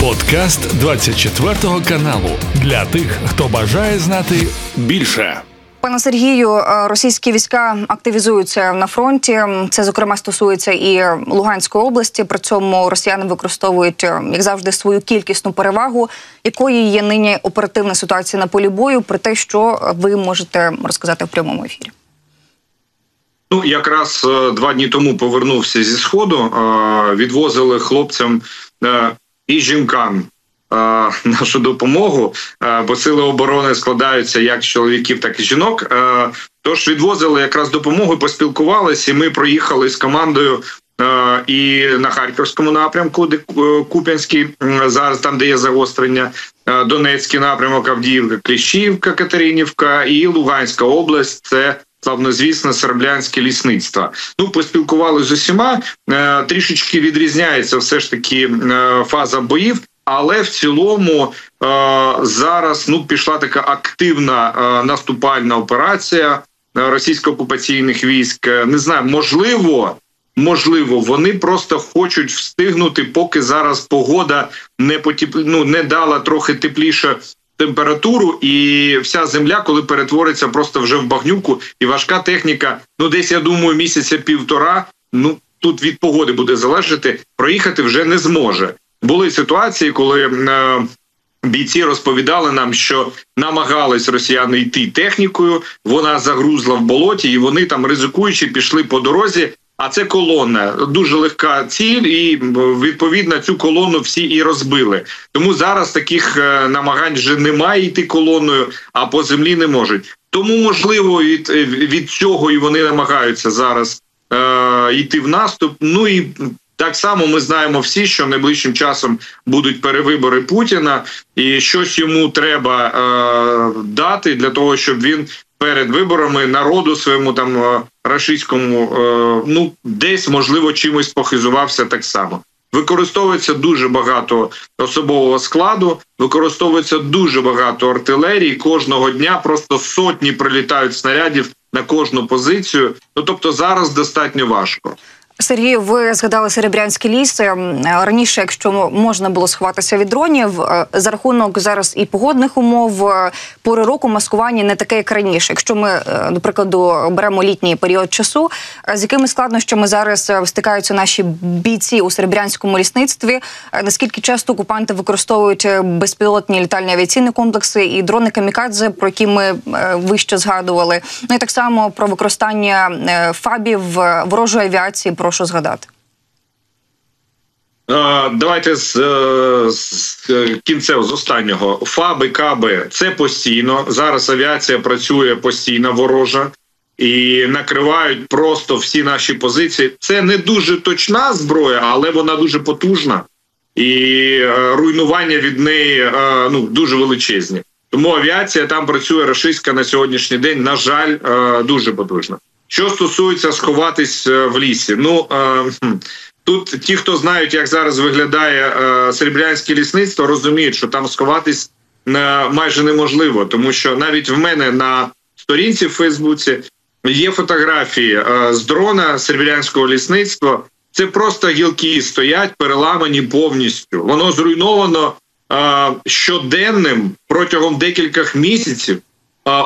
Подкаст 24 каналу для тих, хто бажає знати більше. Пане Сергію, е, російські війська активізуються на фронті. Це зокрема стосується і Луганської області. При цьому росіяни використовують е, як завжди свою кількісну перевагу, якою є нині оперативна ситуація на полі бою. Про те, що ви можете розказати в прямому ефірі. Ну, якраз е, два дні тому повернувся зі сходу. Відвозили хлопцям і жінкам нашу допомогу, бо сили оборони складаються як з чоловіків, так і жінок. Тож відвозили якраз допомогу, поспілкувалися. і Ми проїхали з командою. І на харківському напрямку, де е, Куп'янський зараз там, де є загострення, Донецький напрямок, Авдіївка, Кліщівка, Катеринівка і Луганська область це славнозвісне серблянське лісництво. Ну поспілкувалися з усіма е, трішечки відрізняється все ж таки е, фаза боїв. Але в цілому е, зараз ну пішла така активна е, наступальна операція е, російсько-окупаційних військ. Не знаю, можливо, можливо, вони просто хочуть встигнути, поки зараз погода не потіп... ну, не дала трохи тепліше температуру, і вся земля, коли перетвориться просто вже в багнюку, і важка техніка. Ну, десь я думаю, місяця півтора. Ну тут від погоди буде залежати, проїхати вже не зможе. Були ситуації, коли е, бійці розповідали нам, що намагались росіяни йти технікою. Вона загрузла в болоті, і вони там ризикуючи пішли по дорозі. А це колона дуже легка ціль, і відповідно цю колону всі і розбили. Тому зараз таких е, намагань вже немає йти колоною, а по землі не можуть. Тому можливо від від цього і вони намагаються зараз е, йти в наступ. Ну і так само ми знаємо всі, що найближчим часом будуть перевибори Путіна, і щось йому треба е, дати для того, щоб він перед виборами народу своєму там е, рашистському е, ну десь можливо чимось похизувався так само. Використовується дуже багато особового складу, використовується дуже багато артилерії. Кожного дня просто сотні прилітають снарядів на кожну позицію. Ну тобто зараз достатньо важко. Сергію, ви згадали Серебрянський ліс раніше, якщо можна було сховатися від дронів, е, за рахунок зараз і погодних умов е, пори року маскування не таке, як раніше. Якщо ми е, до прикладу беремо літній період часу, з якими складнощами зараз стикаються наші бійці у серебрянському лісництві, наскільки часто окупанти використовують безпілотні літальні авіаційні комплекси і дрони камікадзе, про які ми вище згадували, ну і так само про використання фабів ворожої авіації. про прошу згадати. Давайте з, е, з кінцев з останнього фаби, каби це постійно. Зараз авіація працює постійно ворожа і накривають просто всі наші позиції. Це не дуже точна зброя, але вона дуже потужна і е, руйнування від неї е, ну дуже величезні. Тому авіація там працює рашистська на сьогоднішній день. На жаль, дуже потужна. Що стосується сховатись е, в лісі, ну е, тут ті, хто знають, як зараз виглядає е, серебрянське лісництво, розуміють, що там сховатись майже неможливо, тому що навіть в мене на сторінці в Фейсбуці є фотографії з дрона серебрянського лісництва. Це просто гілки стоять, переламані повністю. Воно зруйновано щоденним протягом декількох місяців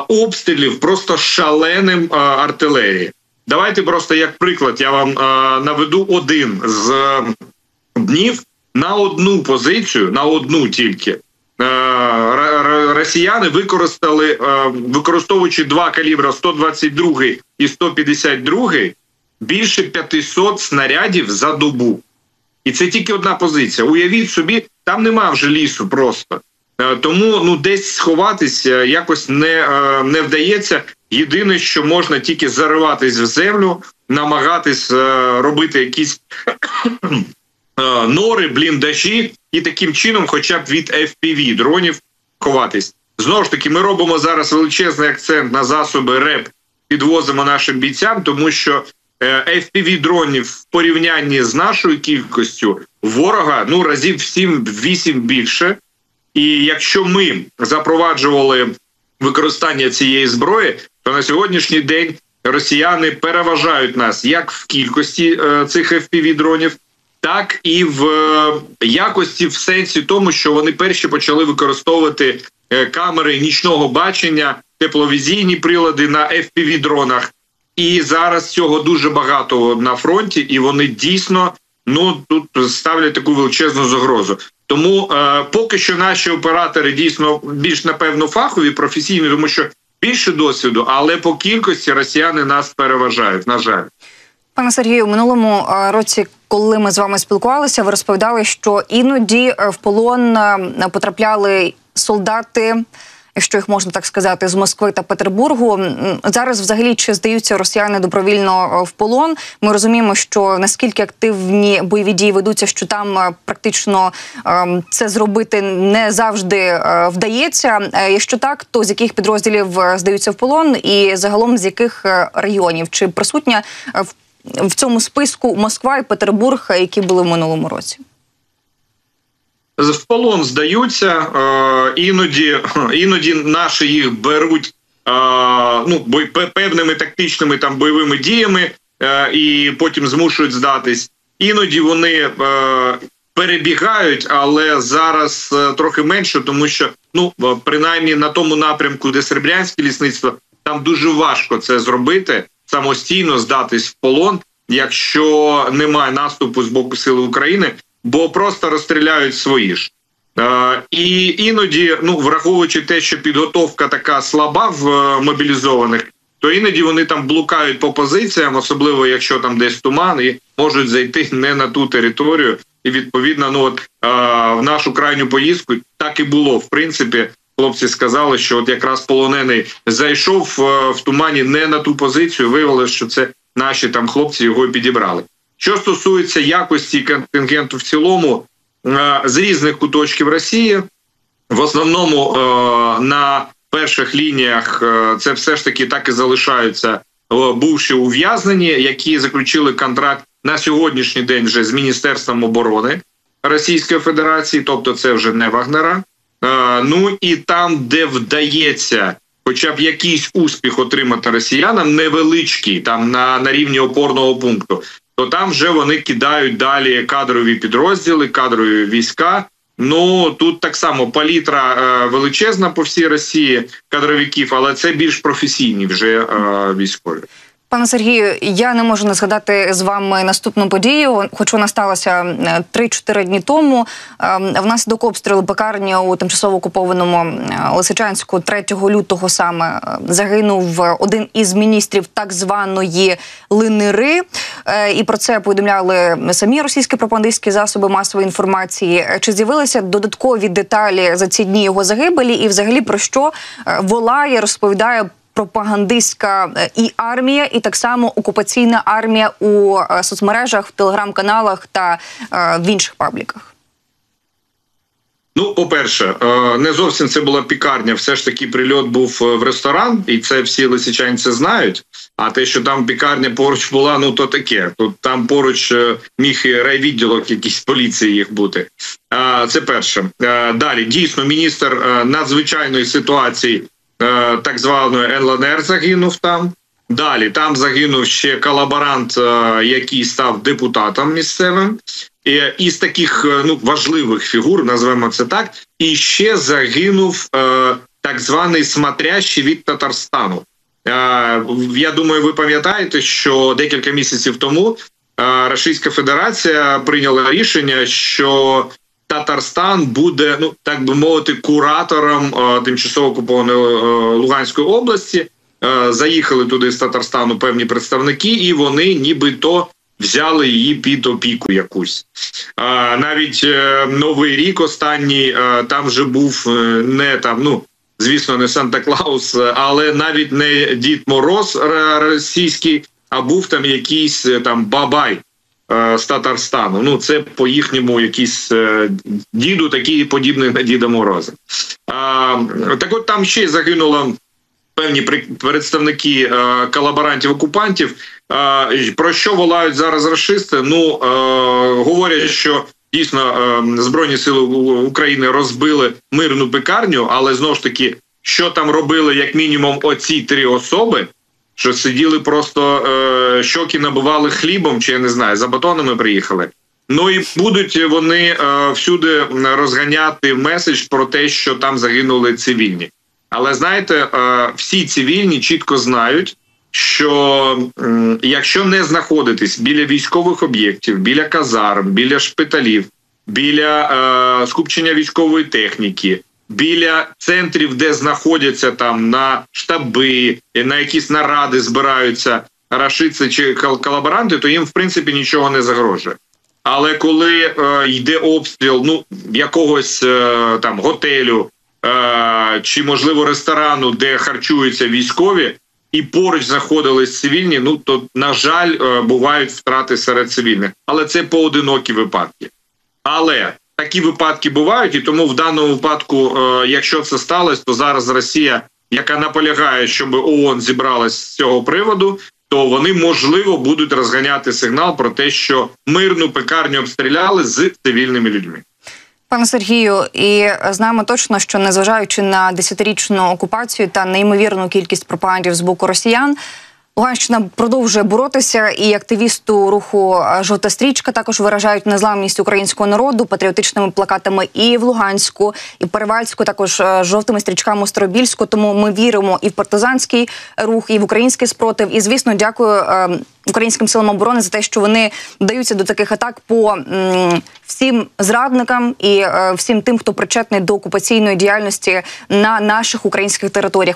обстрілів просто шаленим артилерії. Давайте просто як приклад я вам наведу один з днів на одну позицію, на одну тільки. Росіяни використали, використовуючи два калібра 122 і 152, більше 500 снарядів за добу. І це тільки одна позиція. Уявіть собі, там нема вже лісу просто. Е, тому ну десь сховатися якось не е, не вдається. Єдине, що можна тільки зариватись в землю, намагатись е, робити якісь нори, бліндажі, і таким чином, хоча б від FPV дронів, ховатись. Знову ж таки, ми робимо зараз величезний акцент на засоби РЕП, підвозимо нашим бійцям, тому що fpv дронів в порівнянні з нашою кількістю ворога ну разів в 7-8 більше. І якщо ми запроваджували використання цієї зброї, то на сьогоднішній день росіяни переважають нас як в кількості е, цих fpv дронів, так і в якості в сенсі тому, що вони перші почали використовувати камери нічного бачення, тепловізійні прилади на fpv дронах і зараз цього дуже багато на фронті, і вони дійсно ну тут ставлять таку величезну загрозу. Тому е, поки що наші оператори дійсно більш напевно фахові, професійні, тому що більше досвіду, але по кількості росіяни нас переважають. На жаль, пане Сергію, в минулому е, році, коли ми з вами спілкувалися, ви розповідали, що іноді е, в полон е, потрапляли солдати якщо їх можна так сказати, з Москви та Петербургу. Зараз, взагалі, чи здаються росіяни добровільно е, в полон? Ми розуміємо, що наскільки активні бойові дії ведуться, що там е, практично ем, це зробити не завжди е, вдається. Якщо так, то з яких підрозділів здаються в полон, і загалом з яких районів чи присутня в цьому списку Москва і Петербург, які були в минулому році? В полон здаються, е, іноді іноді наші їх беруть е, ну, певними тактичними там бойовими діями е, і потім змушують здатись. Іноді вони перебігають, але зараз трохи менше, тому що ну принаймні на тому напрямку, де серебрянське лісництво, там дуже важко це зробити самостійно здатись в полон, якщо немає наступу з боку сили України бо просто розстріляють свої ж. І іноді, ну враховуючи те, що підготовка така слаба в е, мобілізованих, то іноді вони там блукають по позиціям, особливо якщо там десь туман, і можуть зайти не на ту територію. І відповідно, ну от в нашу крайню поїздку так і було. В принципі, хлопці сказали, що от якраз полонений зайшов е, в тумані не на ту позицію. Виявилося, що це наші там хлопці його підібрали. Що стосується якості контингенту в цілому е, з різних куточків Росії, в основному е, на перших лініях е, це все ж таки так і залишаються бувші ув'язнені, які заключили контракт на сьогоднішній день вже з міністерством оборони Російської Федерації, тобто це вже не Вагнера. Ну і там, де вдається. Хоча б якийсь успіх отримати росіянам невеличкий там на на рівні опорного пункту, то там вже вони кидають далі кадрові підрозділи, кадрові війська. Ну тут так само палітра е, величезна по всій Росії кадровиків, але це більш професійні вже е, військові. Пане Сергію, я не можу не згадати з вами наступну подію, хоч вона сталася 3-4 дні тому. Ем, внаслідок обстрілу пекарні у тимчасово окупованому Лисичанську 3 лютого саме е, загинув один із міністрів так званої Линири. Е, і про це повідомляли самі російські пропагандистські засоби масової інформації. Чи з'явилися додаткові деталі за ці дні його загибелі? І, взагалі, про що е, волає розповідає? Пропагандистська е, і армія, і так само окупаційна армія у е, соцмережах, в телеграм-каналах та е, в інших пабліках. Ну, по перше, не зовсім це була пікарня. Все ж таки, прильот був в ресторан, і це всі лисичанці знають. А те, що там пікарня поруч була, ну то таке. Тут там поруч міг і райвідділок якийсь поліції їх бути. Це перше. Далі дійсно міністр надзвичайної ситуації так званої НЛНР загинув там. Далі там загинув ще колаборант, е, який став депутатом місцевим. Із таких е, ну важливих фігур, назвемо це так, і ще загинув е, так званий смотрящий від Татарстану. Е, я думаю, ви пам'ятаєте, що декілька місяців тому е, Російська Федерація прийняла рішення, що Татарстан буде, ну так би мовити, куратором е, тимчасово окупованої е, Луганської області. Е, заїхали туди з Татарстану певні представники, і вони нібито взяли її під опіку якусь. Навіть новий рік останній там вже був не там, ну звісно, не Санта Клаус, але навіть не Дід Мороз російський, а був там якийсь там Бабай. Е, з Татарстану. Ну це по їхньому якийсь е, діду, такий подібний на Діда Мороза. Так от там ще загинуло певні представники е, колаборантів окупантів. Про що волають зараз расисти? Ну говорять, що дійсно збройні сили України розбили мирну пекарню, але знову ж таки, що там робили як мінімум оці три особи що сиділи просто е, щоки набивали хлібом, чи я не знаю, за батонами приїхали. Ну і будуть вони е, всюди розганяти меседж про те, що там загинули цивільні. Але знаєте, е, всі цивільні чітко знають, що е, якщо не знаходитись біля військових об'єктів, біля казарм, біля шпиталів, біля е, скупчення військової техніки, біля центрів, де знаходяться там на штаби, на якісь наради збираються рашиці чи колаборанти, то їм в принципі нічого не загрожує. Але коли е, йде обстріл ну якогось е, там готелю е, чи можливо ресторану, де харчуються військові, і поруч знаходились цивільні, ну то на жаль, е, бувають втрати серед цивільних, але це поодинокі випадки. Але такі випадки бувають, і тому в даному випадку, е, якщо це сталося, то зараз Росія, яка наполягає, щоб ООН зібралась з цього приводу, то вони можливо будуть розганяти сигнал про те, що мирну пекарню обстріляли з цивільними людьми. Пане Сергію, і знаємо точно, що незважаючи на десятирічну окупацію та неймовірну кількість пропагандів з боку росіян, Луганщина продовжує боротися, і активісту руху Жовта стрічка також виражають незламність українського народу патріотичними плакатами і в Луганську, і Перевальську, також жовтими стрічками у Старобільську. Тому ми віримо і в партизанський рух, і в український спротив. І звісно, дякую українським силам оборони за те, що вони вдаються до таких атак по всім зрадникам і всім тим, хто причетний до окупаційної діяльності на наших українських територіях.